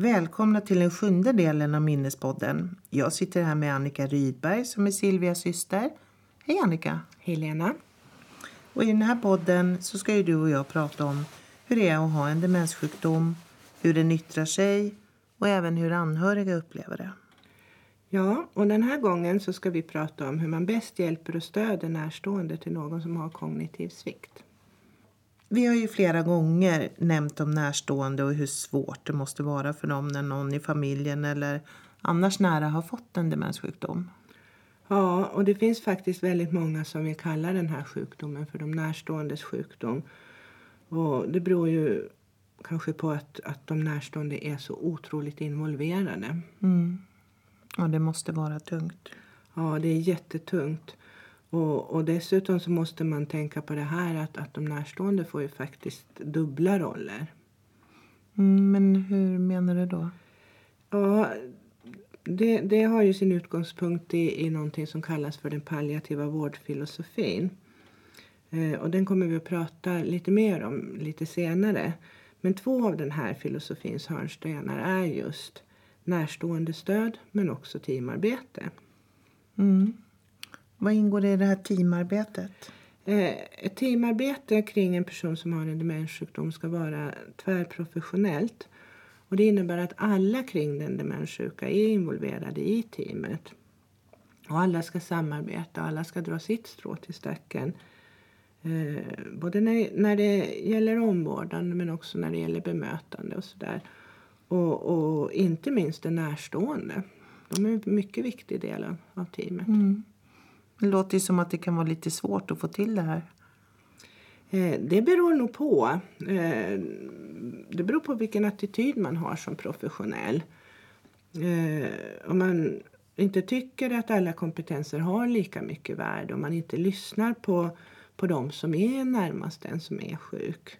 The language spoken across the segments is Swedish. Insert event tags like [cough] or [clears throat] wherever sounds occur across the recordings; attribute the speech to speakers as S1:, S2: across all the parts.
S1: Välkomna till den sjunde delen av Minnespodden. Jag sitter här med Annika Rydberg som är Silvias syster. Hej Annika!
S2: Hej Lena!
S1: Och I den här podden så ska ju du och jag prata om hur det är att ha en demenssjukdom, hur den yttrar sig och även hur anhöriga upplever det.
S2: Ja, och den här gången så ska vi prata om hur man bäst hjälper och stöder närstående till någon som har kognitiv svikt.
S1: Vi har ju flera gånger nämnt om närstående och hur svårt det måste vara för dem när någon i familjen eller annars nära har fått en demenssjukdom.
S2: Ja, och det finns faktiskt väldigt många som vill kalla den här sjukdomen för de närståendes sjukdom. Och det beror ju kanske på att, att de närstående är så otroligt involverade.
S1: Mm. Ja, det måste vara tungt.
S2: Ja, det är jättetungt. Och, och dessutom så måste man tänka på det här att, att de närstående får ju faktiskt dubbla roller.
S1: Mm, men hur menar du då?
S2: Ja, det, det har ju sin utgångspunkt i, i någonting som kallas för den palliativa vårdfilosofin. Eh, och den kommer vi att prata lite mer om lite senare. Men två av den här filosofins hörnstenar är just närstående stöd men också teamarbete.
S1: Mm. Vad ingår i det här teamarbetet?
S2: Eh, ett teamarbete kring en person som har en demenssjukdom ska vara tvärprofessionellt. Och det innebär att alla kring den demenssjuka är involverade i teamet. Och alla ska samarbeta och alla ska dra sitt strå till stacken. Eh, både när, när det gäller omvårdnad men också när det gäller bemötande och sådär. Och, och inte minst den närstående. De är en mycket viktig del av teamet.
S1: Mm. Det låter ju som att det kan vara lite svårt att få till det här.
S2: Eh, det beror nog på. Eh, det beror på vilken attityd man har som professionell. Eh, om man inte tycker att alla kompetenser har lika mycket värde om man inte lyssnar på, på de som är närmast den som är sjuk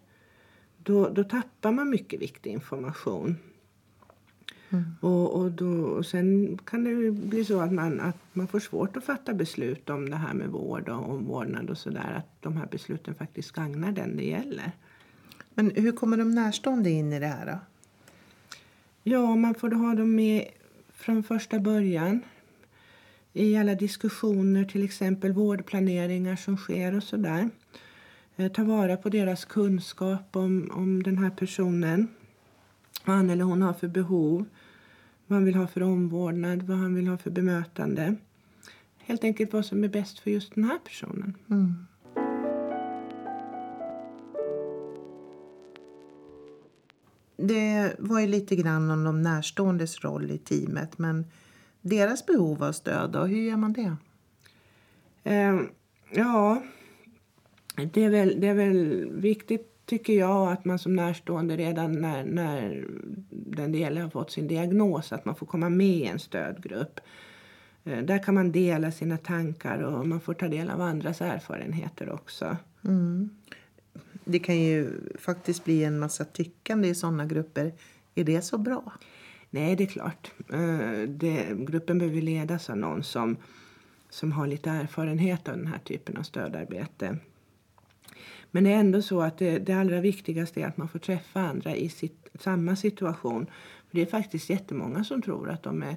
S2: då, då tappar man mycket viktig information. Mm. Och, och, då, och sen kan det bli så att man, att man får svårt att fatta beslut om det här med vård och omvårdnad och sådär. Att de här besluten faktiskt gagnar den det gäller.
S1: Men hur kommer de närstående in i det här då?
S2: Ja, man får ha dem med från första början. I alla diskussioner, till exempel vårdplaneringar som sker och sådär. Eh, ta vara på deras kunskap om, om den här personen. Vad han eller hon har för behov vad han vill ha för omvårdnad, vad han vill ha för bemötande. Helt enkelt vad som är bäst för just den här personen.
S1: Mm. Det var ju lite grann om de närståendes roll i teamet men deras behov av stöd, då, hur gör man det?
S2: Eh, ja, det är, väl, det är väl viktigt tycker jag att man som närstående redan när, när den gäller har fått sin diagnos att man får komma med i en stödgrupp. Eh, där kan man dela sina tankar och man får ta del av andras erfarenheter också.
S1: Mm. Det kan ju faktiskt bli en massa tyckande i sådana grupper. Är det så bra?
S2: Nej, det är klart. Eh, det, gruppen behöver ledas av någon som, som har lite erfarenhet av den här typen av stödarbete. Men det är ändå så att det, det allra viktigaste är att man får träffa andra i sitt, samma situation. För Det är faktiskt jättemånga som tror att de är,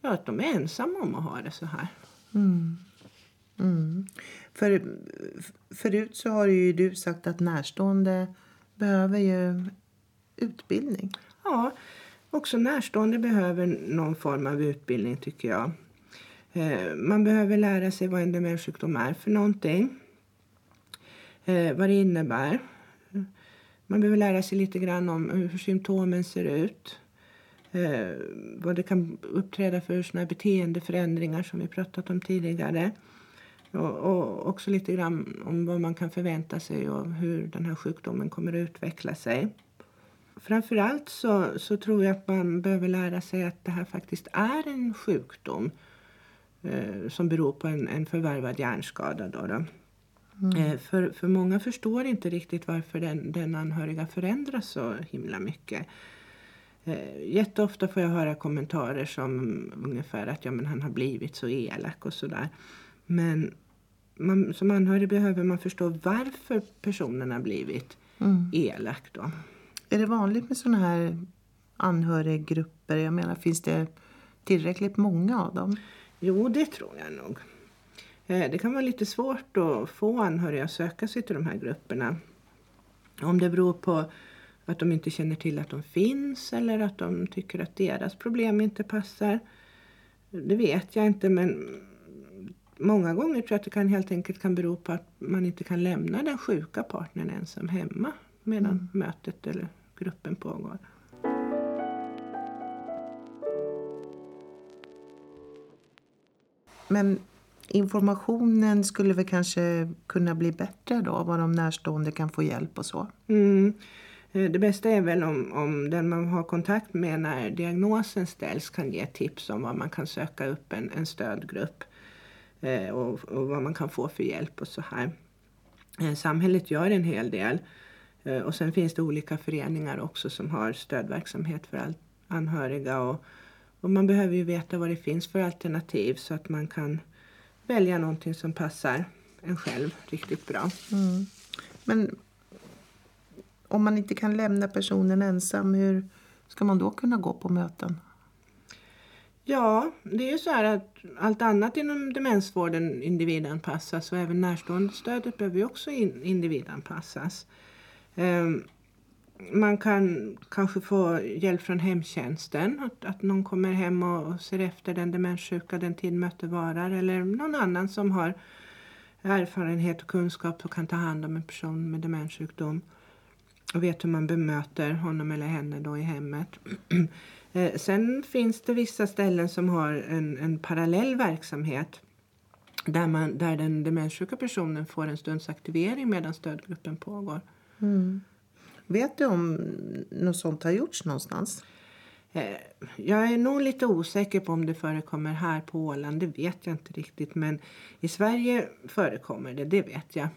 S2: ja, att de är ensamma om att ha det så här.
S1: Mm. Mm. För, förut så har ju du sagt att närstående behöver ju utbildning.
S2: Ja, också närstående behöver någon form av utbildning tycker jag. Eh, man behöver lära sig vad en demenssjukdom är för någonting eh, vad det innebär. Man behöver lära sig lite grann om hur symptomen ser ut. Eh, vad det kan uppträda för såna beteendeförändringar som vi pratat om tidigare. Och, och, också lite grann om vad man kan förvänta sig och hur den här sjukdomen kommer att utveckla sig. Framförallt så, så tror jag att man behöver lära sig att det här faktiskt är en sjukdom eh, som beror på en, en förvärvad hjärnskada. Då, då. Mm. Eh, för, för många förstår inte riktigt varför den, den anhöriga förändras så himla mycket. Eh, jätteofta får jag höra kommentarer som ungefär att ja, men han har blivit så elak och sådär. Men man, som anhörig behöver man förstå varför personen har blivit mm. elak. Då.
S1: Är det vanligt med sådana här anhöriggrupper? Jag menar, finns det tillräckligt många av dem?
S2: Jo, det tror jag nog. Eh, det kan vara lite svårt att få anhöriga att söka sig till de här grupperna. Om det beror på att de inte känner till att de finns eller att de tycker att deras problem inte passar. Det vet jag inte men många gånger tror jag att det kan helt enkelt kan bero på att man inte kan lämna den sjuka partnern ensam hemma medan mm. mötet eller gruppen pågår.
S1: Men informationen skulle väl kanske kunna bli bättre då? Vad de närstående kan få hjälp och så?
S2: Mm. Eh, det bästa är väl om, om den man har kontakt med när diagnosen ställs kan ge tips om var man kan söka upp en, en stödgrupp eh, och, och, vad man kan få för hjälp och så här. Eh, samhället gör en hel del eh, och sen finns det olika föreningar också som har stödverksamhet för all, anhöriga och, och man behöver ju veta vad det finns för alternativ så att man kan välja någonting som passar en själv riktigt bra.
S1: Mm. Men om man inte kan lämna personen ensam, hur ska man då kunna gå på möten?
S2: Ja, det är ju så här att allt annat inom demensvården individanpassas och även närståendestödet behöver ju också individanpassas. Um, man kan kanske få hjälp från hemtjänsten, att, att någon kommer hem och, ser efter den demenssjuka den tid möte varar eller någon annan som har erfarenhet och kunskap och kan ta hand om en person med demenssjukdom och vet hur man bemöter honom eller henne då i hemmet. [clears throat] Eh, sen finns det vissa ställen som har en, en parallell verksamhet där, man, där den demenssjuka personen får en stunds aktivering medan stödgruppen pågår.
S1: Mm. Vet du om något sånt har gjorts någonstans?
S2: Eh, jag är nog lite osäker på om det förekommer här på Åland. Det vet jag inte riktigt. Men i Sverige förekommer det, det vet jag.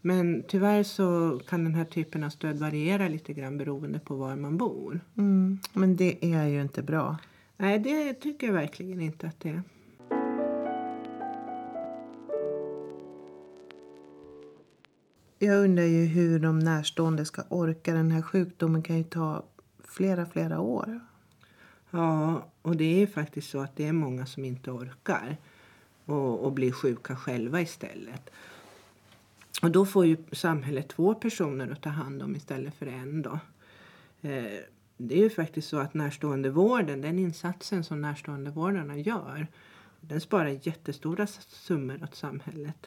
S2: Men tyvärr så kan den här typen av stöd variera lite grann beroende på var man bor.
S1: Mm, men det är ju inte bra.
S2: Nej, det tycker jag verkligen inte att det är.
S1: Jag undrar ju hur de närstående ska orka. Den här sjukdomen kan ju ta flera, flera år.
S2: Ja, och det är faktiskt så att det är många som inte orkar och, och blir sjuka själva istället. Och då får ju samhället två personer att ta hand om istället för en. Då. Eh, det är ju faktiskt så att närståendevården, den insatsen som närståendevårdarna gör, den sparar jättestora summor åt samhället.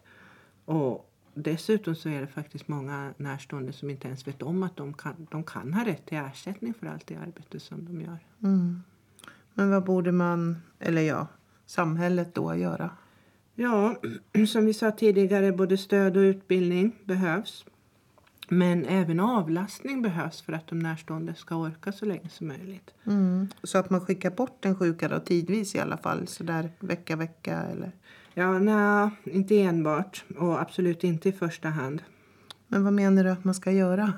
S2: Och dessutom så är det faktiskt många närstående som inte ens vet om att de kan, de kan ha rätt till ersättning för allt det arbete som de gör.
S1: Mm. Men vad borde man, eller ja, samhället då göra?
S2: Ja, [clears throat] som vi sa tidigare, både stöd och utbildning behövs. Men även avlastning behövs för att de närstående ska orka så länge som möjligt.
S1: Mm. Så att man skickar bort den sjuka då, tidvis i alla fall? Så där vecka, vecka eller?
S2: Ja, nej, inte enbart och absolut inte i första hand.
S1: Men vad menar du att man ska göra?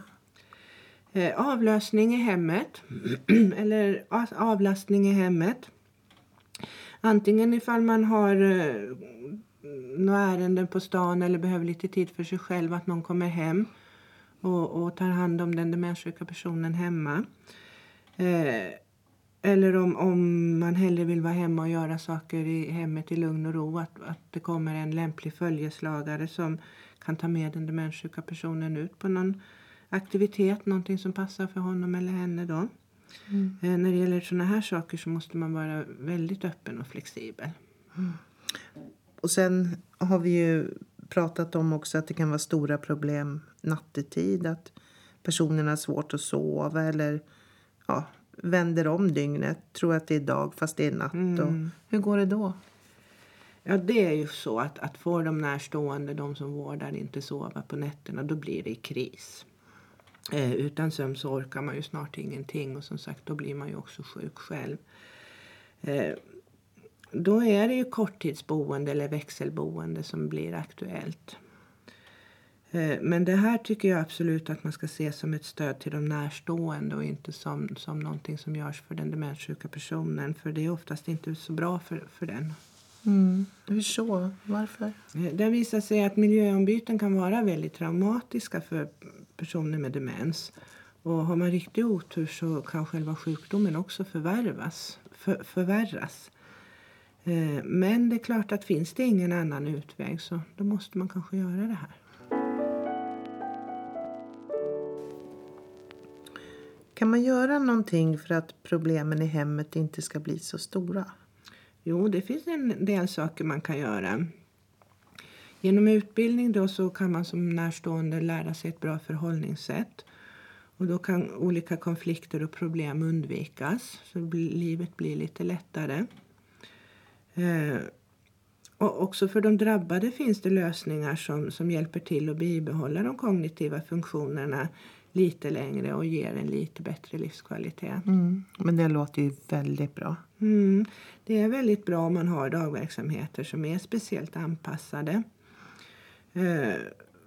S2: Eh, avlösning i hemmet [clears throat] eller avlastning i hemmet. Antingen ifall man har eh, några ärenden på stan eller behöver lite tid för sig själv, att någon kommer hem och, och tar hand om den demenssjuka personen hemma. Eh, eller om, om man hellre vill vara hemma och göra saker i hemmet i lugn och ro. Att, att det kommer en lämplig följeslagare som kan ta med den demenssjuka personen ut på någon aktivitet, någonting som passar för honom eller henne. Då. Mm. Eh, när det gäller sådana här saker så måste man vara väldigt öppen och flexibel. Mm.
S1: Och sen har vi ju pratat om också att det kan vara stora problem nattetid. Att personerna har svårt att sova eller ja, vänder om dygnet. Tror att det är dag fast det är natt. Mm. Och hur går det då?
S2: Ja, det är ju så att, att får de närstående, de som vårdar, inte sova på nätterna, då blir det kris. Eh, utan sömn så orkar man ju snart ingenting och som sagt då blir man ju också sjuk själv. Eh, då är det ju korttidsboende eller växelboende som blir aktuellt. Eh, men det här tycker jag absolut att man ska se som ett stöd till de närstående och inte som, som någonting som görs för den demenssjuka personen. För det är oftast inte så bra för, för den.
S1: Mm. Hur så? Varför?
S2: Eh, det visar sig att miljöombyten kan vara väldigt traumatiska för personer med demens. Och har man riktig otur så kan själva sjukdomen också förvärvas, för, förvärras. Eh, men det är klart att finns det ingen annan utväg så då måste man kanske göra det här.
S1: Kan man göra någonting för att problemen i hemmet inte ska bli så stora?
S2: Jo, det finns en del saker man kan göra. Genom utbildning då så kan man som närstående lära sig ett bra förhållningssätt. Och då kan olika konflikter och problem undvikas så livet blir lite lättare. Eh, och också för de drabbade finns det lösningar som, som hjälper till att bibehålla de kognitiva funktionerna lite längre och ger en lite bättre livskvalitet.
S1: Mm. Men det låter ju väldigt bra.
S2: Mm. Det är väldigt bra om man har dagverksamheter som är speciellt anpassade. Eh,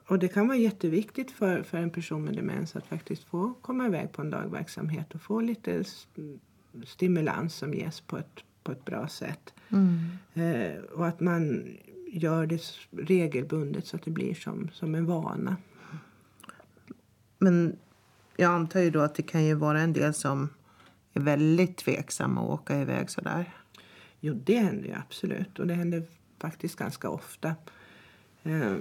S2: och det kan vara jätteviktigt för, för en person med demens att faktiskt få komma iväg på en dagverksamhet och få lite stimulans som ges på ett, på ett bra sätt. Mm. Eh, och att man gör det regelbundet så att det blir som, som en vana.
S1: Men jag antar ju då att det kan ju vara en del som är väldigt tveksamma att åka iväg så där.
S2: Jo, det händer ju absolut. Och det händer faktiskt ganska ofta. Eh,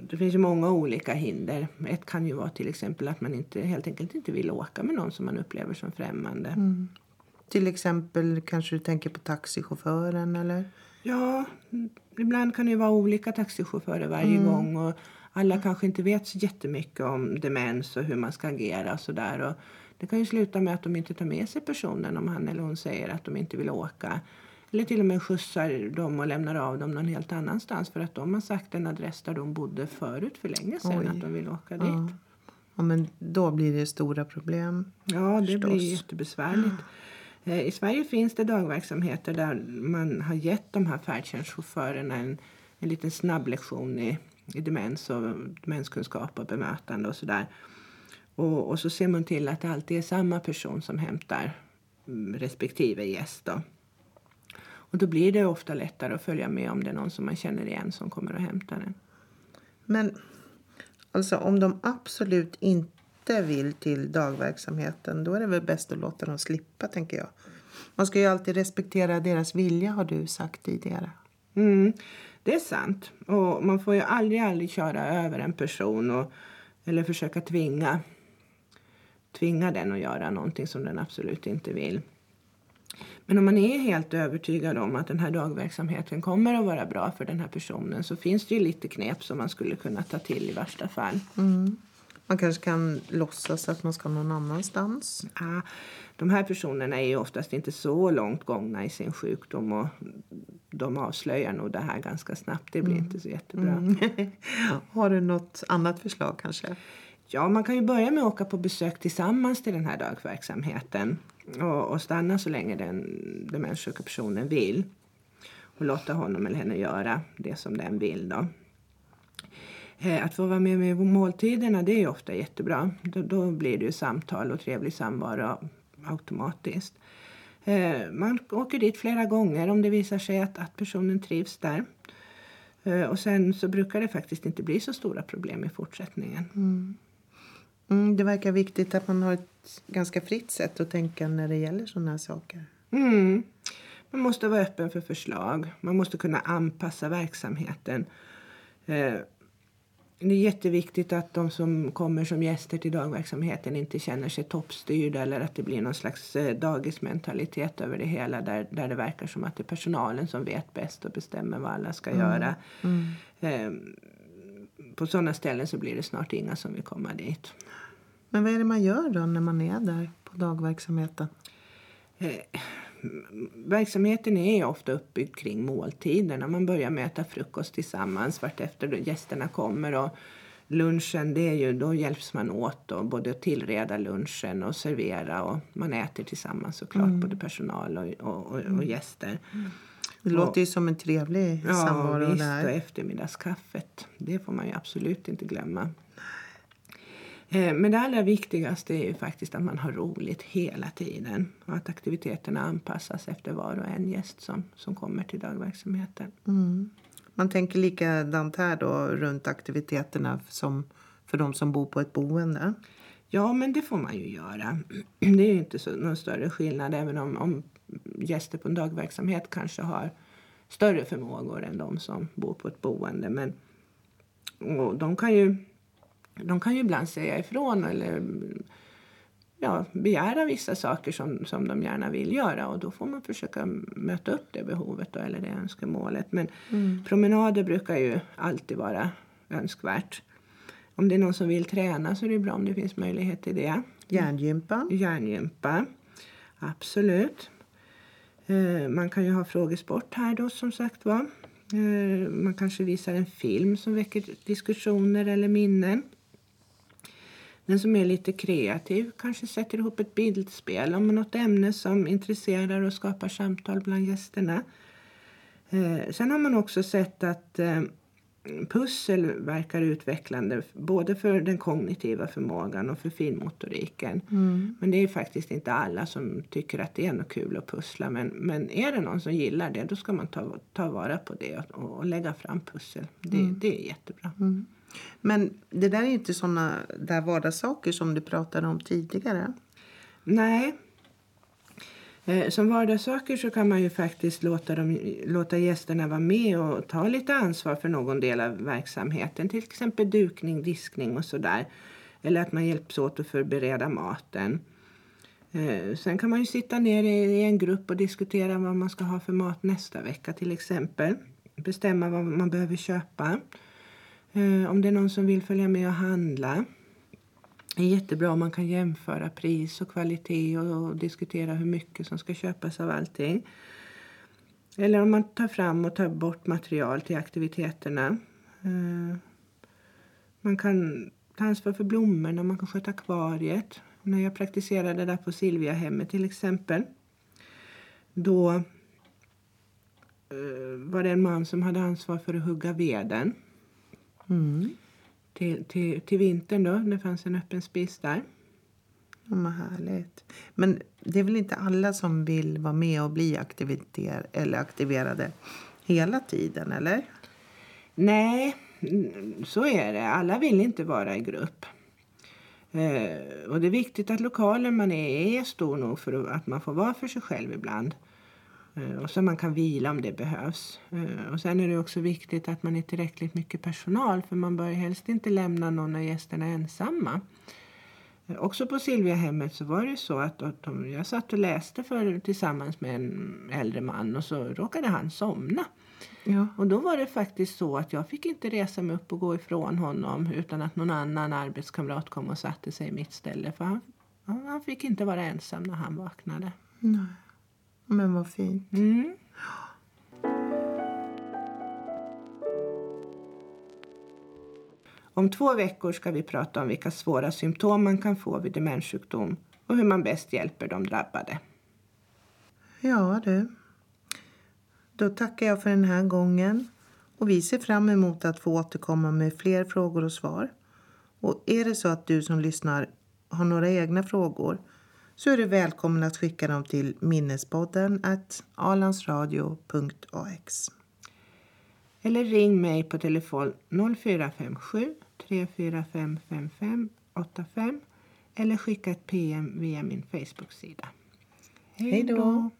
S2: det finns ju många olika hinder. Ett kan ju vara till exempel att man inte, helt enkelt inte vill åka med någon som man upplever som främmande. Mm.
S1: Till exempel kanske du tänker på taxichauffören eller?
S2: Ja, ibland kan det ju vara olika taxichaufförer varje mm. gång. Och alla kanske inte vet så jättemycket om demens och hur man ska agera och sådär. Det kan ju sluta med att de inte tar med sig personen om han eller hon säger att de inte vill åka. Eller till och med skjutsar dem och lämnar av dem någon helt annanstans för att de har sagt en adress där de bodde förut för länge sedan Oj. att de vill åka dit. Ja.
S1: ja. men då blir det stora problem.
S2: Ja, det förstås. blir jättebesvärligt. Eh, I Sverige finns det dagverksamheter där man har gett de här färdtjänstchaufförerna en, en liten snabblektion i, i demens och demenskunskap och bemötande och sådär. Och, och så ser man till att det alltid är samma person som hämtar mm, respektive gäst. Då. Och då blir det ofta lättare att följa med om det är någon som man känner igen som kommer och hämtar den.
S1: Men alltså om de absolut inte vill till dagverksamheten då är det väl bäst att låta dem slippa tänker jag. Man ska ju alltid respektera deras vilja har du sagt tidigare.
S2: Mm, det är sant. Och man får ju aldrig, aldrig köra över en person och, eller försöka tvinga, tvinga den att göra någonting som den absolut inte vill. Men om man är helt övertygad om att den här dagverksamheten kommer att vara bra för den här personen så finns det ju lite knep som man skulle kunna ta till i värsta fall.
S1: Mm. Man kanske kan låtsas att man ska någon annanstans.
S2: Ja, de här personerna är ju oftast inte så långt gångna i sin sjukdom och de avslöjar nog det här ganska snabbt. Det blir mm. inte så jättebra. Mm. [laughs]
S1: Har du något annat förslag kanske?
S2: Ja, man kan ju börja med att åka på besök tillsammans till den här dagverksamheten och, och stanna så länge den demenssjuka personen vill och låta honom eller henne göra det som den vill. Då. Eh, att få vara med med måltiderna det är ofta jättebra. Då, då blir det ju samtal och trevlig samvaro automatiskt. Eh, man åker dit flera gånger om det visar sig att, att personen trivs där. Eh, och sen så brukar det faktiskt inte bli så stora problem i fortsättningen.
S1: Mm. Mm, det verkar viktigt att man har ett ganska fritt sätt att tänka när det gäller sådana här saker.
S2: Mm. Man måste vara öppen för förslag. Man måste kunna anpassa verksamheten. Det är jätteviktigt att de som kommer som gäster till dagverksamheten inte känner sig toppstyrda eller att det blir någon slags eh, dagismentalitet över det hela där, där det verkar som att det är personalen som vet bäst och bestämmer vad alla ska mm. göra. Mm. Eh, på sådana ställen så blir det snart inga som vill komma dit.
S1: Men vad är det man gör då när man är där på dagverksamheten?
S2: Eh, verksamheten är ofta uppbyggd kring måltiderna. Man börjar med att äta frukost tillsammans vartefter gästerna kommer. Och lunchen, det är ju, då hjälps man åt då, både att tillreda lunchen och servera. Och man äter tillsammans såklart, mm. både personal och, och, och, och gäster. Mm.
S1: Det låter ju som en trevlig samvaro.
S2: Ja, visst. Och eftermiddagskaffet. Det får man ju absolut inte glömma. Eh, men det allra viktigaste är ju faktiskt att man har roligt hela tiden och att aktiviteterna anpassas efter var och en gäst som, som kommer till dagverksamheten.
S1: Mm. Man tänker likadant här då runt aktiviteterna som för de som bor på ett boende?
S2: Ja, men det får man ju göra. [clears throat] Det är ju inte så, någon större skillnad även om, om gäster på en dagverksamhet kanske har större förmågor än de som bor på ett boende. Men de, kan ju, de kan ju ibland säga ifrån eller ja, begära vissa saker som, som de gärna vill göra och då får man försöka möta upp det behovet då, eller det önskemålet. Men mm. promenader brukar ju alltid vara önskvärt. Om det är någon som vill träna så är det bra om det finns möjlighet till det.
S1: Järngympa?
S2: Järngympa, absolut. Eh, man kan ju ha frågesport här då som sagt var. Eh, man kanske visar en film som väcker diskussioner eller minnen. Den som är lite kreativ kanske sätter ihop ett bildspel om något ämne som intresserar och skapar samtal bland gästerna. Eh, sen har man också sett att pussel verkar utvecklande både för den kognitiva förmågan och för finmotoriken. Mm. Men det är faktiskt inte alla som tycker att det är något kul att pussla. Men, men är det någon som gillar det då ska man ta, ta vara på det och, och lägga fram pussel. Det, mm. det är jättebra. Mm.
S1: Men det där är inte såna där vardagssaker som du pratade om tidigare.
S2: Nej, eh, som vardagssaker så kan man ju faktiskt låta, dem, låta gästerna vara med och ta lite ansvar för någon del av verksamheten. Till exempel dukning, diskning och sådär. Eller att man hjälps åt att förbereda maten. Eh, sen kan man ju sitta ner i en grupp och diskutera vad man ska ha för mat nästa vecka till exempel. Bestämma vad man behöver köpa. Eh, om det är någon som vill följa med och handla det är jättebra om man kan jämföra pris och kvalitet och, och, diskutera hur mycket som ska köpas av allting. Eller om man tar fram och tar bort material till aktiviteterna. Eh, man kan ta ansvar för blommorna, man kan sköta akvariet. När jag praktiserade där på Silviahemmet till exempel. Då eh, var det en man som hade ansvar för att hugga veden. Mm till, till, till vintern då. Det fanns en öppen spis där.
S1: Ja, vad härligt. Men det är väl inte alla som vill vara med och bli aktiviter eller aktiverade hela tiden, eller?
S2: Nej, så är det. Alla vill inte vara i grupp. Eh, och det är viktigt att lokalen man är är stor nog för att man får vara för sig själv ibland. Eh, och så man kan vila om det behövs. Eh, och sen är det också viktigt att man är tillräckligt mycket personal för man bör helst inte lämna någon av gästerna ensamma. Eh, också på Silviahemmet så var det så att, att de, jag satt och läste för, tillsammans med en äldre man och så råkade han somna. Ja. Och då var det faktiskt så att jag fick inte resa mig upp och gå ifrån honom utan att någon annan arbetskamrat kom och satte sig i mitt ställe. För han, han fick inte vara ensam när han vaknade.
S1: Nej. Men vad fint. Mm.
S2: Om två veckor ska vi prata om vilka svåra symptom man kan få vid demenssjukdom och hur man bäst hjälper de drabbade.
S1: Ja du. Då tackar jag för den här gången och vi ser fram emot att få återkomma med fler frågor och svar. Och är det så att du som lyssnar har några egna frågor så är du välkommen att skicka dem till minnespodden at alandsradio.ax.
S2: Eller ring mig på telefon 0457 345 5585 eller skicka ett PM via min Facebook-sida.
S1: Hej då!